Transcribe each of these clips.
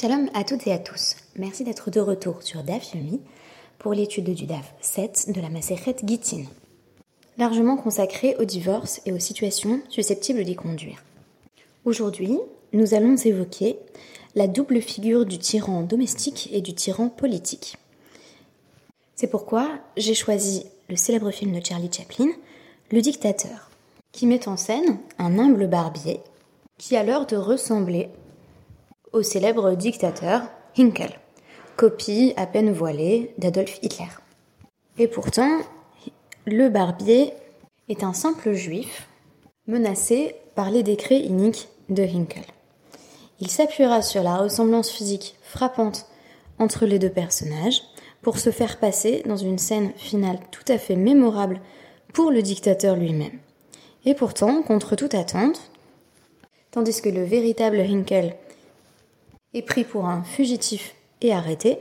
Shalom à toutes et à tous. Merci d'être de retour sur DAF Yomi pour l'étude du DAF 7 de la Maseret Gittin, largement consacrée au divorce et aux situations susceptibles d'y conduire. Aujourd'hui, nous allons évoquer la double figure du tyran domestique et du tyran politique. C'est pourquoi j'ai choisi le célèbre film de Charlie Chaplin, Le Dictateur, qui met en scène un humble barbier qui a l'air de ressembler au célèbre dictateur Hinkel, copie à peine voilée d'Adolf Hitler. Et pourtant, le barbier est un simple juif menacé par les décrets iniques de Hinkel. Il s'appuiera sur la ressemblance physique frappante entre les deux personnages pour se faire passer dans une scène finale tout à fait mémorable pour le dictateur lui-même. Et pourtant, contre toute attente, tandis que le véritable Hinkel est pris pour un fugitif et arrêté,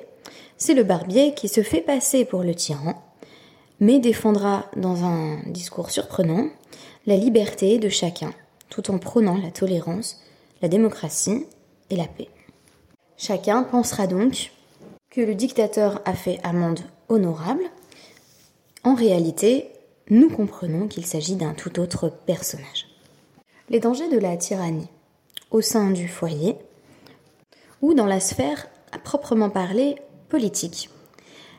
c'est le barbier qui se fait passer pour le tyran, mais défendra dans un discours surprenant la liberté de chacun, tout en prônant la tolérance, la démocratie et la paix. Chacun pensera donc que le dictateur a fait amende honorable. En réalité, nous comprenons qu'il s'agit d'un tout autre personnage. Les dangers de la tyrannie au sein du foyer ou dans la sphère à proprement parler politique.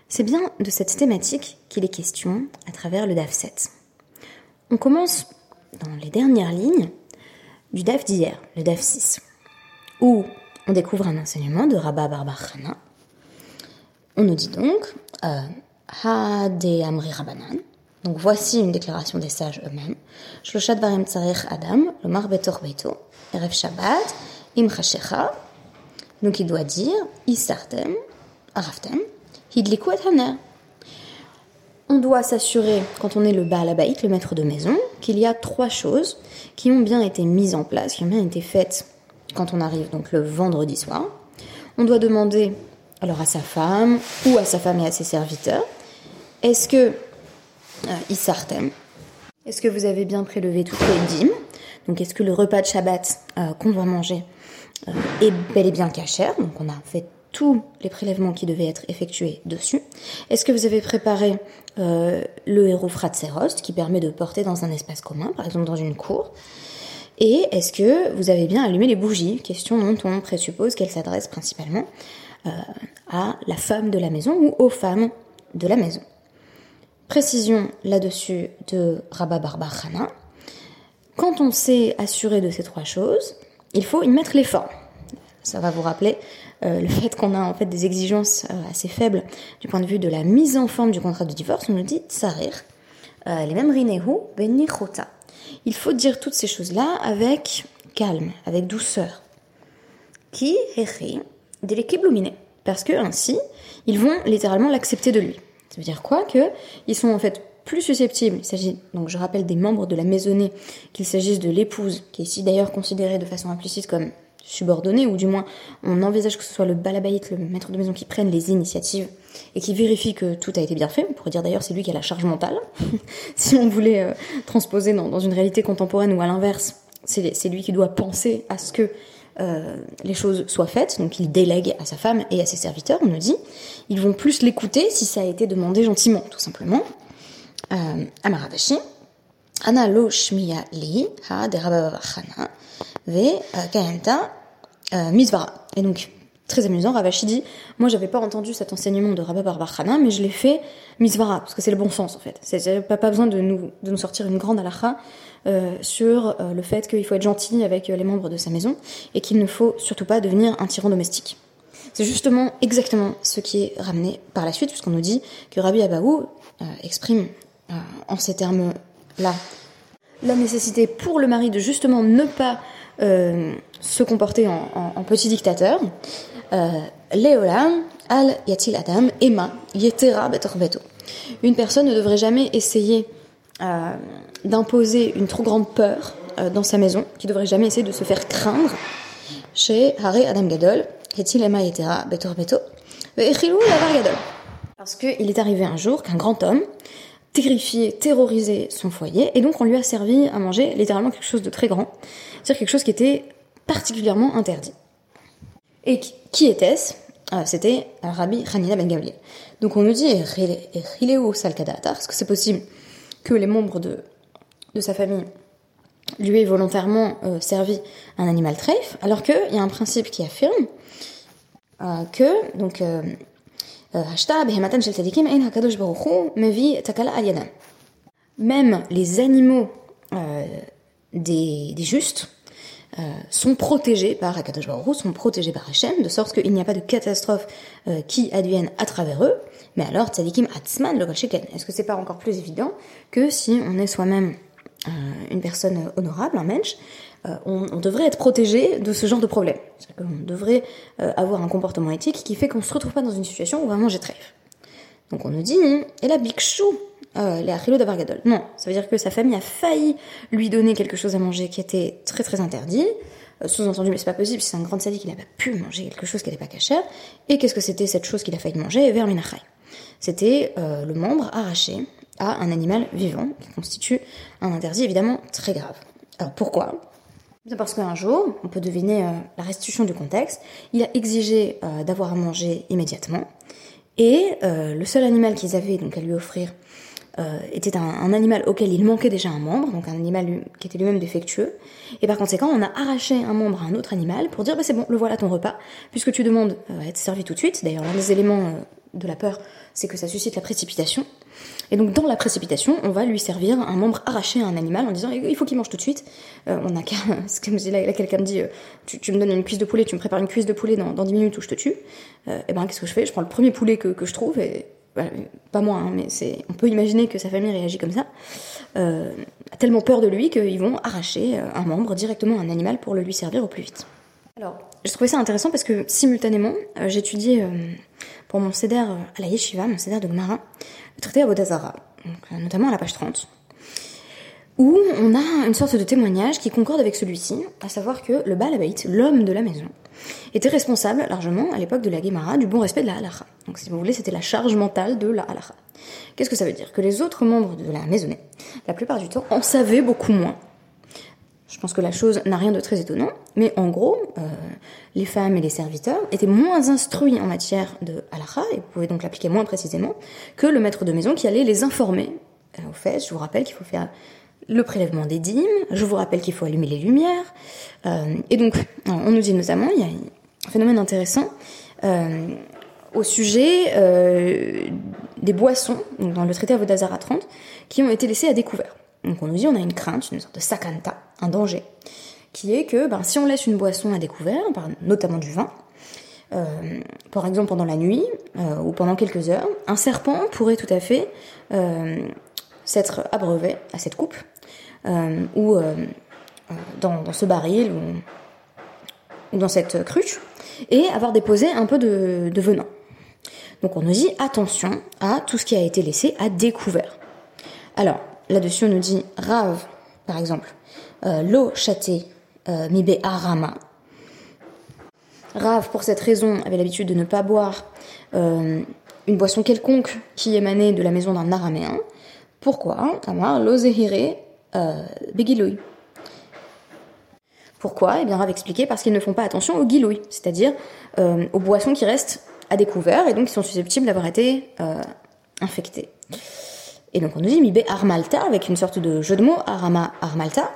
C'est bien de cette thématique qu'il est question à travers le DAF 7. On commence dans les dernières lignes du DAF d'hier, le DAF 6, où on découvre un enseignement de Rabba Barbachana. On nous dit donc euh, Ha de Amri Rabbanan. Donc voici une déclaration des sages eux-mêmes. Shloshat Varem Tsarech Adam, Lomar Betor Beto, Erev Shabbat, Im Chashecha, donc il doit dire Isartem, Araftem, Hidliku et On doit s'assurer, quand on est le Baalabaït, le maître de maison, qu'il y a trois choses qui ont bien été mises en place, qui ont bien été faites quand on arrive donc le vendredi soir. On doit demander alors à sa femme ou à sa femme et à ses serviteurs est-ce que euh, Isartem, est-ce que vous avez bien prélevé toutes les dîmes? Donc est-ce que le repas de Shabbat euh, qu'on va manger est bel et bien cachère, donc on a fait tous les prélèvements qui devaient être effectués dessus. Est-ce que vous avez préparé euh, le héros Fratserost qui permet de porter dans un espace commun, par exemple dans une cour? Et est-ce que vous avez bien allumé les bougies? Question dont on présuppose qu'elle s'adresse principalement euh, à la femme de la maison ou aux femmes de la maison. Précision là-dessus de Rabba Barbachana. Quand on s'est assuré de ces trois choses, il faut y mettre l'effort. Ça va vous rappeler euh, le fait qu'on a en fait des exigences euh, assez faibles du point de vue de la mise en forme du contrat de divorce. On nous dit tsarir, euh, les mêmes. Il faut dire toutes ces choses-là avec calme, avec douceur. Qui hechi luminé parce que ainsi ils vont littéralement l'accepter de lui. Ça veut dire quoi? Que ils sont en fait plus susceptibles, il s'agit, donc je rappelle, des membres de la maisonnée, qu'il s'agisse de l'épouse, qui est ici d'ailleurs considérée de façon implicite comme subordonnée, ou du moins on envisage que ce soit le balabaït, le maître de maison, qui prenne les initiatives et qui vérifie que tout a été bien fait. On pourrait dire d'ailleurs c'est lui qui a la charge mentale. si on voulait euh, transposer dans, une réalité contemporaine ou à l'inverse, c'est lui qui doit penser à ce que euh, les choses soient faites, donc il délègue à sa femme et à ses serviteurs, on nous dit. Ils vont plus l'écouter si ça a été demandé gentiment, tout simplement. Amaravashi, Ana lo shmiya li ha de Rabavachana ve kayanta misvara. Et donc, très amusant, Ravashi dit Moi, j'avais pas entendu cet enseignement de Rabba Barbachana, mais je l'ai fait misvara, parce que c'est le bon sens en fait. C'est pas, pas besoin de nous, de nous sortir une grande halakha euh, sur euh, le fait qu'il faut être gentil avec les membres de sa maison et qu'il ne faut surtout pas devenir un tyran domestique. C'est justement exactement ce qui est ramené par la suite, puisqu'on nous dit que Rabbi Abaou euh, exprime euh, en ces termes-là. La nécessité pour le mari de justement ne pas euh, se comporter en, petit dictateur. Euh, al yatil adam, Emma, yetera betorbeto. Une personne ne devrait jamais essayer d'imposer une trop grande peur dans sa maison, qui devrait jamais essayer de se faire craindre. Chez Haré Adam Gadol, yatil Emma yetera betorbeto, Gadol. Parce qu'il est arrivé un jour qu'un grand homme terrifier, terroriser son foyer, et donc on lui a servi à manger littéralement quelque chose de très grand, c'est-à-dire quelque chose qui était particulièrement interdit. Et qui était-ce ah, C'était Rabbi Hanina ben Gamliel. Donc on nous dit Rileo Salkadata, est-ce que c'est possible que les membres de, de sa famille lui aient volontairement euh, servi un animal treif, alors qu'il y a un principe qui affirme euh, que, donc, euh, même les animaux des, des justes, euh, sont protégés par Akadosh Baruch sont protégés par Hachem, de sorte qu'il n'y a pas de catastrophe euh, qui advienne à travers eux. Mais alors, tzadikim atzman le Est-ce que c'est pas encore plus évident que si on est soi-même euh, une personne honorable, un mensch, on, on, devrait être protégé de ce genre de problème. Qu'on devrait avoir un comportement éthique qui fait qu'on se retrouve pas dans une situation où vraiment j'ai trèfle. Donc on nous dit, et la bikchou, euh, les achilo d'avargadol. Non, ça veut dire que sa famille a failli lui donner quelque chose à manger qui était très très interdit. Euh, sous-entendu, mais c'est pas possible, c'est un grand sadique, il n'a pas pu manger quelque chose qui n'était pas cachère. Et qu'est-ce que c'était cette chose qu'il a failli manger? Vers C'était euh, le membre arraché à un animal vivant, qui constitue un interdit évidemment très grave. Alors pourquoi? Parce qu'un jour, on peut deviner la restitution du contexte, il a exigé d'avoir à manger immédiatement, et le seul animal qu'ils avaient donc à lui offrir euh, était un, animal auquel il manquait déjà un membre, donc un animal qui était lui-même défectueux. Et par conséquent, on a arraché un membre à un autre animal pour dire bah, c'est bon, le voilà ton repas, puisque tu demandes euh, à être servi tout de suite. D'ailleurs, l'un des éléments euh, de la peur, c'est que ça suscite la précipitation. Et donc dans la précipitation, on va lui servir un membre arraché à un animal en disant il faut qu'il mange tout de suite. on a là, là quelqu'un me dit tu, me donnes une cuisse de poulet, tu me prépares une cuisse de poulet dans, dans 10 minutes ou je te tue. et ben qu'est-ce que je fais? Je prends le premier poulet que, que je trouve et bah, pas moi, hein, mais c'est, on peut imaginer que sa famille réagit comme ça, euh, a tellement peur de lui qu'ils vont arracher euh, un membre directement à un animal pour le lui servir au plus vite. Alors, j'ai trouvé ça intéressant parce que simultanément, euh, j'étudiais pour mon CEDER à la Yeshiva, mon CEDER de Gmara, le traité à Bodazara, notamment à la page 30 où on a une sorte de témoignage qui concorde avec celui-ci, à savoir que le Baal l'homme de la maison, était responsable largement à l'époque de la Gemara du bon respect de la halacha. Donc si vous voulez, c'était la charge mentale de la halacha. Qu'est-ce que ça veut dire? Que les autres membres de la maisonnée, la plupart du temps, en savaient beaucoup moins. Je pense que la chose n'a rien de très étonnant, mais en gros, euh, les femmes et les serviteurs étaient moins instruits en matière de halacha, et pouvaient donc l'appliquer moins précisément, que le maître de maison qui allait les informer. Euh, au fait, je vous rappelle qu'il faut faire le prélèvement des dîmes, je vous rappelle qu'il faut allumer les lumières, euh, et donc on nous dit notamment, il y a un phénomène intéressant euh, au sujet euh, des boissons, dans le traité Avodazara 30, qui ont été laissées à découvert. Donc on nous dit on a une crainte, une sorte de sakanta, un danger, qui est que ben, si on laisse une boisson à découvert, notamment du vin, par exemple pendant la nuit ou pendant quelques heures, un serpent pourrait tout à fait s'être abreuvé à cette coupe, euh, ou euh, euh, dans, ce baril, ou, dans cette cruche, et avoir déposé un peu de, venin. Donc on nous dit attention à tout ce qui a été laissé à découvert. Alors, là-dessus on nous dit rave, par exemple, l'eau châtée, mibe arama. Rave, pour cette raison, avait l'habitude de ne pas boire une boisson quelconque qui émanait de la maison d'un araméen, pourquoi? Amar l'ozehire euh, begiloui. Pourquoi? Eh bien, Rav expliquer parce qu'ils ne font pas attention aux guilouilles, c'est-à-dire euh, aux boissons qui restent à découvert et donc qui sont susceptibles d'avoir été euh, infectées. Et donc on nous dit Mibé Armalta, avec une sorte de jeu de mots, Arama Armalta,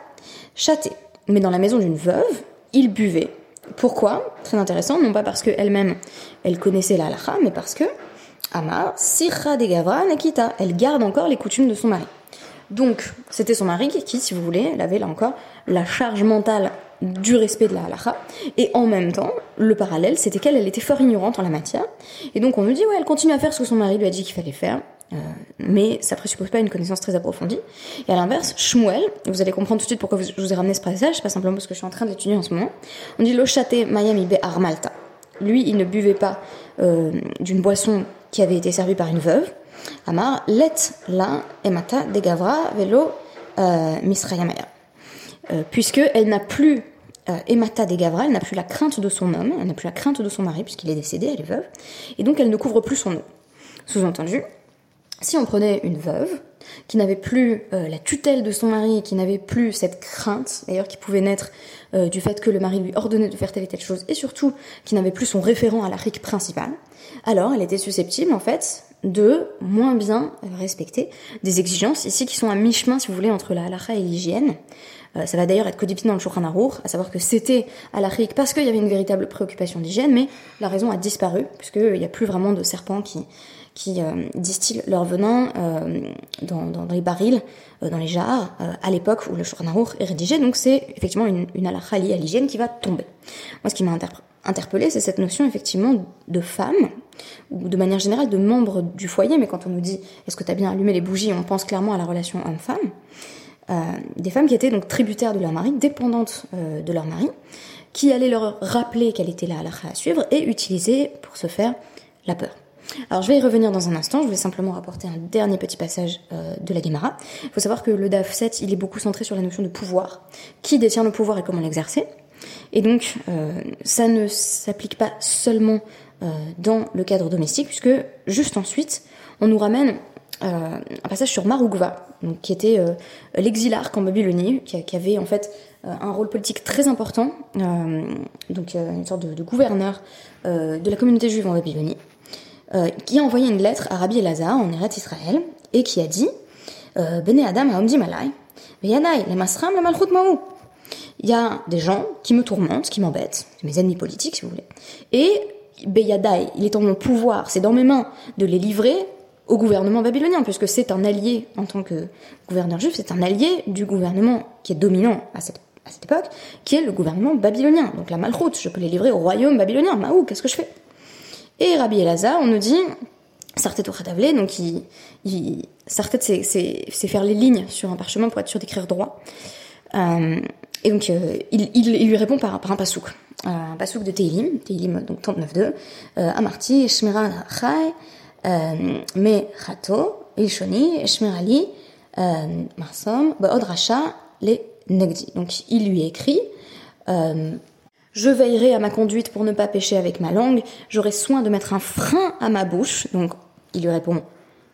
châté. Mais dans la maison d'une veuve, il buvait. Pourquoi? Très intéressant, non pas parce qu'elle-même, elle connaissait la halakha, mais parce que Amar, Sirra de Gavra Nakita. Elle garde encore les coutumes de son mari. Donc, c'était son mari qui, si vous voulez, elle avait là encore la charge mentale du respect de la halakha. Et en même temps, le parallèle, c'était qu'elle, elle était fort ignorante en la matière. Et donc, on nous dit, ouais, elle continue à faire ce que son mari lui a dit qu'il fallait faire. Euh, mais ça présuppose pas une connaissance très approfondie. Et à l'inverse, Shmuel, vous allez comprendre tout de suite pourquoi je vous ai ramené ce passage, pas simplement parce que je suis en train d'étudier en ce moment. On dit lo chate Miami be armalta. Lui, il ne buvait pas euh, d'une boisson qui avait été servie par une veuve. Amar, let la emata de Gavra velo euh, misrayamaya. Puisque elle n'a plus euh, emata de Gavra, elle n'a plus la crainte de son homme, elle n'a plus la crainte de son mari puisqu'il est décédé, elle est veuve, et donc elle ne couvre plus son nom. Sous-entendu, si on prenait une veuve, qui n'avait plus euh, la tutelle de son mari, qui n'avait plus cette crainte, d'ailleurs qui pouvait naître euh, du fait que le mari lui ordonnait de faire telle et telle chose, et surtout qui n'avait plus son référent à la rique principale, alors elle était susceptible en fait de moins bien respecter des exigences ici qui sont à mi-chemin si vous voulez entre la halakha et l'hygiène. Euh, ça va d'ailleurs être codifié dans le Shulchan Arour, à savoir que c'était la parce qu'il y avait une véritable préoccupation d'hygiène, mais la raison a disparu puisqu'il n'y a plus vraiment de serpents qui qui euh, distillent leur venin euh, dans, dans, les barils, euh, dans les jarres, à l'époque où le Shuranahour est rédigé. Donc c'est effectivement une, une halakha liée à l'hygiène qui va tomber. Moi, ce qui m'a interpellé, c'est cette notion effectivement de femme, ou de manière générale de membre du foyer, mais quand on nous dit est-ce que tu as bien allumé les bougies, on pense clairement à la relation homme-femme. Euh, des femmes qui étaient donc tributaires de leur mari, dépendantes euh, de leur mari, qui allaient leur rappeler quelle était la halakha à suivre et utiliser pour se faire la peur. Alors je vais y revenir dans un instant, je vais simplement rapporter un dernier petit passage euh, de la Gemara. Il faut savoir que le DAF 7, il est beaucoup centré sur la notion de pouvoir. Qui détient le pouvoir et comment l'exercer? Et donc euh, ça ne s'applique pas seulement euh, dans le cadre domestique, puisque juste ensuite, on nous ramène un passage sur Marugva, donc, qui était l'exilarque en Babylonie, qui, avait en fait un rôle politique très important, donc une sorte de, de gouverneur de la communauté juive en Babylonie. Euh, qui a envoyé une lettre à Rabbi Elazar en Eretz Israël et qui a dit euh, Adam alay, le masram le malchut maou. Il y a des gens qui me tourmentent, qui m'embêtent, mes ennemis politiques si vous voulez, et Beyadai, il est en mon pouvoir, c'est dans mes mains de les livrer au gouvernement babylonien, puisque c'est un allié en tant que gouverneur juif, c'est un allié du gouvernement qui est dominant à cette, à cette époque, qui est le gouvernement babylonien. Donc la malchoute, je peux les livrer au royaume babylonien. Maou, qu'est-ce que je fais? Et Rabbi Elazar, on nous dit, Sartet au Khadavle, donc il, il Sartet c'est faire les lignes sur un parchemin pour être sûr d'écrire droit. Euh, et donc euh, il, il, lui répond par, par un pasouk, un pasouk de Teilim, Teilim donc 39.2, euh, Amarti, Shmira Chai, euh, Me Chato, Ilshoni, Shmirali, euh, Marsom, Baod Racha, les Negdi. Donc il lui écrit, euh, je veillerai à ma conduite pour ne pas pécher avec ma langue. J'aurai soin de mettre un frein à ma bouche. Donc, il lui répond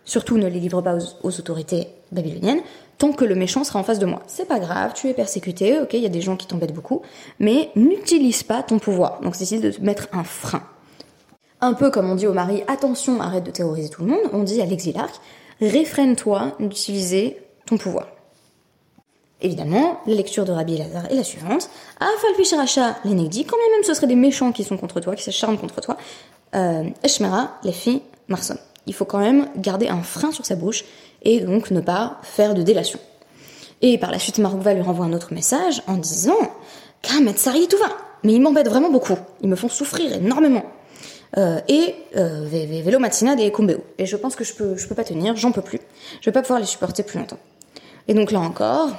Surtout ne les livre pas aux, autorités babyloniennes, tant que le méchant sera en face de moi. C'est pas grave, tu es persécuté, ok, il y a des gens qui t'embêtent beaucoup, mais n'utilise pas ton pouvoir. Donc, c'est de mettre un frein. Un peu comme on dit au mari Attention, arrête de terroriser tout le monde, on dit à l'exilarque Réfrène-toi d'utiliser ton pouvoir. Évidemment, la lecture de Rabbi Elazar est la suivante. Afal les dit quand même ce seraient des méchants qui sont contre toi, qui s'acharnent contre toi, euh, Eshmera, les filles, Marson. Il faut quand même garder un frein sur sa bouche et donc ne pas faire de délation. Et par la suite, Maroukva lui renvoie un autre message en disant Kamet Sari, tout va Mais ils m'embêtent vraiment beaucoup. Ils me font souffrir énormément. Euh, et euh, Vélo Matina des Kumbeo. Et je pense que je peux, je peux pas tenir, j'en peux plus. Je vais pas pouvoir les supporter plus longtemps. Et donc là encore,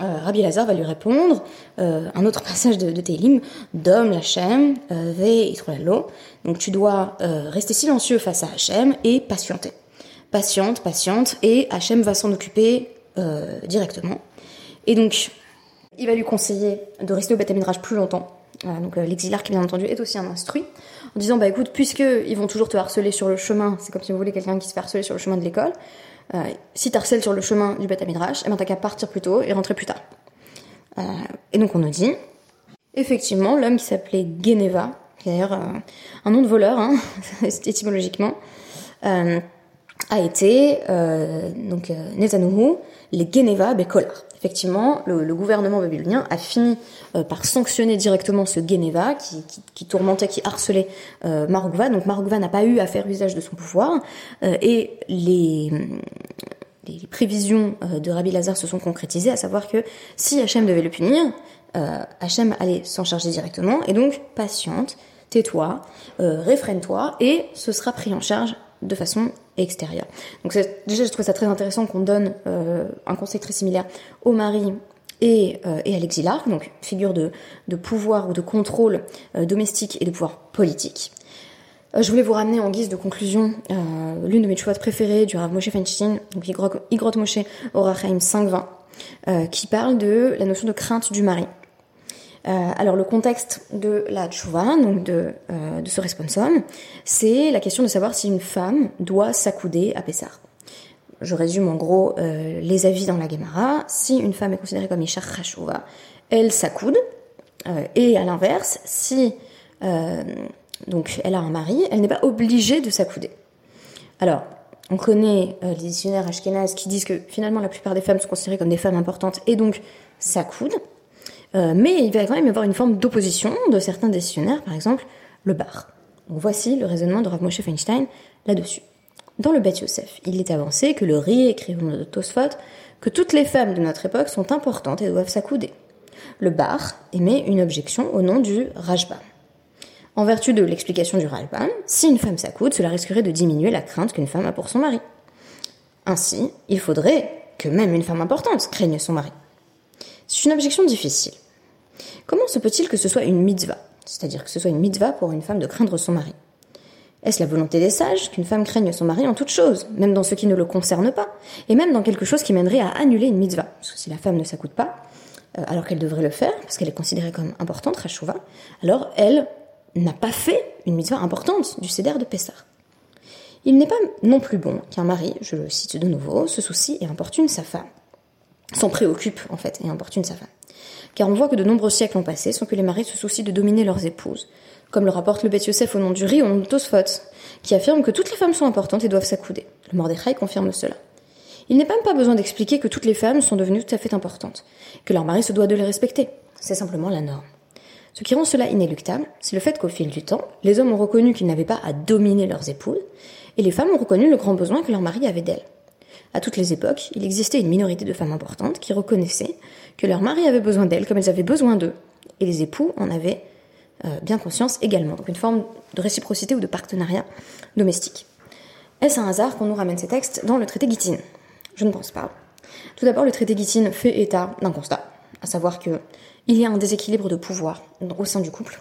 euh, Rabbi Lazar va lui répondre, euh, un autre passage de, Télim, Dom Lachem, euh, Ve l'eau. Donc tu dois rester silencieux face à Hachem et patienter. Patiente, patiente, et Hachem va s'en occuper directement. Et donc, il va lui conseiller de rester au Beth plus longtemps. donc l'exilar qui bien entendu est aussi un instruit en disant bah écoute puisque ils vont toujours te harceler sur le chemin c'est comme si vous voulez quelqu'un qui se fait harceler sur le chemin de l'école euh, si harcèles sur le chemin du Beth Midrash, eh ben t'as qu'à partir plus tôt et rentrer plus tard. Euh, et donc on nous dit, effectivement, l'homme qui s'appelait Geneva, qui est d'ailleurs euh, un nom de voleur, hein, étymologiquement, euh, a été donc Netanyahu, les Geneva Bekolar effectivement, le, gouvernement babylonien a fini euh, par sanctionner directement ce Geneva qui, qui, tourmentait, qui harcelait euh, Donc Marugva n'a pas eu à faire usage de son pouvoir euh, et les, les prévisions euh, de Rabbi Lazare se sont concrétisées, à savoir que si Hachem devait le punir, Hachem allait s'en charger directement. Et donc patiente, tais-toi, réfrène-toi et ce sera pris en charge de façon Donc déjà, je trouve ça très intéressant qu'on donne euh, un conseil très similaire au mari et, euh, à l'exilarque, donc figure de, pouvoir ou de contrôle euh, domestique et de pouvoir politique. je voulais vous ramener en guise de conclusion l'une de mes choix préférées du Rav Moshe Feinstein, donc Moshe Orachaim 5.20, qui parle de la notion de crainte du mari. Euh, alors le contexte de la tchouva, donc de, euh, de ce responsable, c'est la question de savoir si une femme doit s'accouder à Pessar. je résume en gros euh, les avis dans la Gemara. Si une femme est considérée comme Isha Khashouva, elle s'accoude. Et à l'inverse, si donc elle a un mari, elle n'est pas obligée de s'accouder. Alors, on connaît les dictionnaires ashkénazes qui disent que finalement la plupart des femmes sont considérées comme des femmes importantes et donc s'accoudent. Mais il va quand même y avoir une forme d'opposition de certains décisionnaires, par exemple le bar. Voici le raisonnement de Rav Moshe Feinstein là-dessus. Dans le Beth Yosef, il est avancé que le riz, écrivant de Tosfot, que toutes les femmes de notre époque sont importantes et doivent s'accouder. Le Bar émet une objection au nom du Rajbam. En vertu de l'explication du Rajbam, si une femme s'accoude, cela risquerait de diminuer la crainte qu'une femme a pour son mari. Ainsi, il faudrait que même une femme importante craigne son mari. C'est une objection difficile. Comment se peut-il que ce soit une mitzvah, c'est-à-dire que ce soit une mitzvah pour une femme de craindre son mari? Est-ce la volonté des sages qu'une femme craigne son mari en toute chose, même dans ce qui ne le concerne pas, et même dans quelque chose qui mènerait à annuler une mitzvah? Parce que si la femme ne s'accoute pas, euh, alors qu'elle devrait le faire, parce qu'elle est considérée comme importante, Rachouva, alors elle n'a pas fait une mitzvah importante du céder de Pessah. Il n'est pas non plus bon qu'un mari, je le cite de nouveau, se soucie et importune sa femme. S'en préoccupe, en fait, et importune sa femme. Car on voit que de nombreux siècles ont passé sans que les maris se soucient de dominer leurs épouses, comme le rapporte le Beth Yosef au nom du riz au nom Tosfot, qui affirme que toutes les femmes sont importantes et doivent s'accouder. Le Mordechai confirme cela. Il n'est même pas besoin d'expliquer que toutes les femmes sont devenues tout à fait importantes, que leur mari se doit de les respecter. C'est simplement la norme. Ce qui rend cela inéluctable, c'est le fait qu'au fil du temps, les hommes ont reconnu qu'ils n'avaient pas à dominer leurs épouses, et les femmes ont reconnu le grand besoin que leur mari avait d'elles. À toutes les époques, il existait une minorité de femmes importantes qui reconnaissaient que leur mari avait besoin d'elles comme elles avaient besoin d'eux, et les époux en avaient euh, bien conscience également. Donc une forme de réciprocité ou de partenariat domestique. Est-ce un hasard qu'on nous ramène ces textes dans le traité Gittin Je ne pense pas. Tout d'abord, le traité Gittin fait état d'un constat, à savoir que il y a un déséquilibre de pouvoir au sein du couple,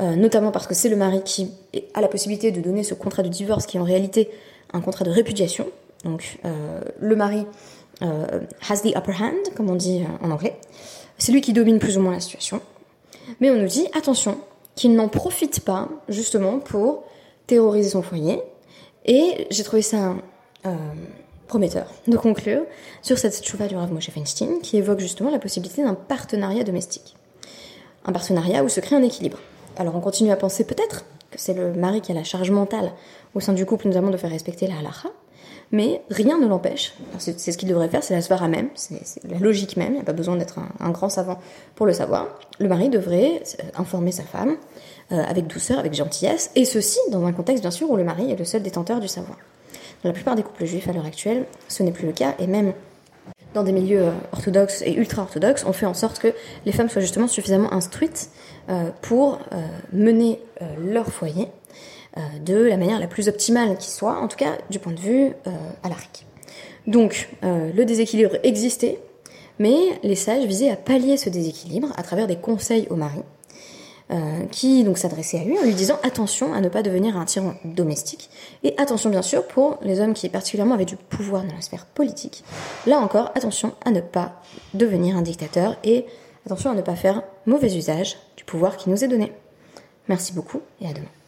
euh, notamment parce que c'est le mari qui a la possibilité de donner ce contrat de divorce qui est en réalité un contrat de répudiation. Donc euh, le mari has the upper hand, comme on dit en anglais. C'est lui qui domine plus ou moins la situation. Mais on nous dit, attention, qu'il n'en profite pas justement pour terroriser son foyer. Et j'ai trouvé ça euh, prometteur de conclure sur cette chouva du Rav Moshe Feinstein qui évoque justement la possibilité d'un partenariat domestique. Un partenariat où se crée un équilibre. Alors on continue à penser peut-être que c'est le mari qui a la charge mentale au sein du couple notamment de faire respecter la halacha, mais rien ne l'empêche. C'est ce qu'il devrait faire, c'est la svara même, c'est la logique même, il n'y a pas besoin d'être un, grand savant pour le savoir. Le mari devrait euh, informer sa femme euh, avec douceur, avec gentillesse, et ceci dans un contexte bien sûr où le mari est le seul détenteur du savoir. Dans la plupart des couples juifs à l'heure actuelle, ce n'est plus le cas, et même dans des milieux euh, orthodoxes et ultra-orthodoxes, on fait en sorte que les femmes soient justement suffisamment instruites pour mener leur foyer euh, de la manière la plus optimale qui soit, en tout cas du point de vue euh, alarique. Donc euh, le déséquilibre existait, mais les sages visaient à pallier ce déséquilibre à travers des conseils au mari, qui donc s'adressaient à lui en lui disant attention à ne pas devenir un tyran domestique, et attention bien sûr pour les hommes qui particulièrement avaient du pouvoir dans la sphère politique. Là encore, attention à ne pas devenir un dictateur et attention à ne pas faire mauvais usage du pouvoir qui nous est donné. Merci beaucoup et à demain.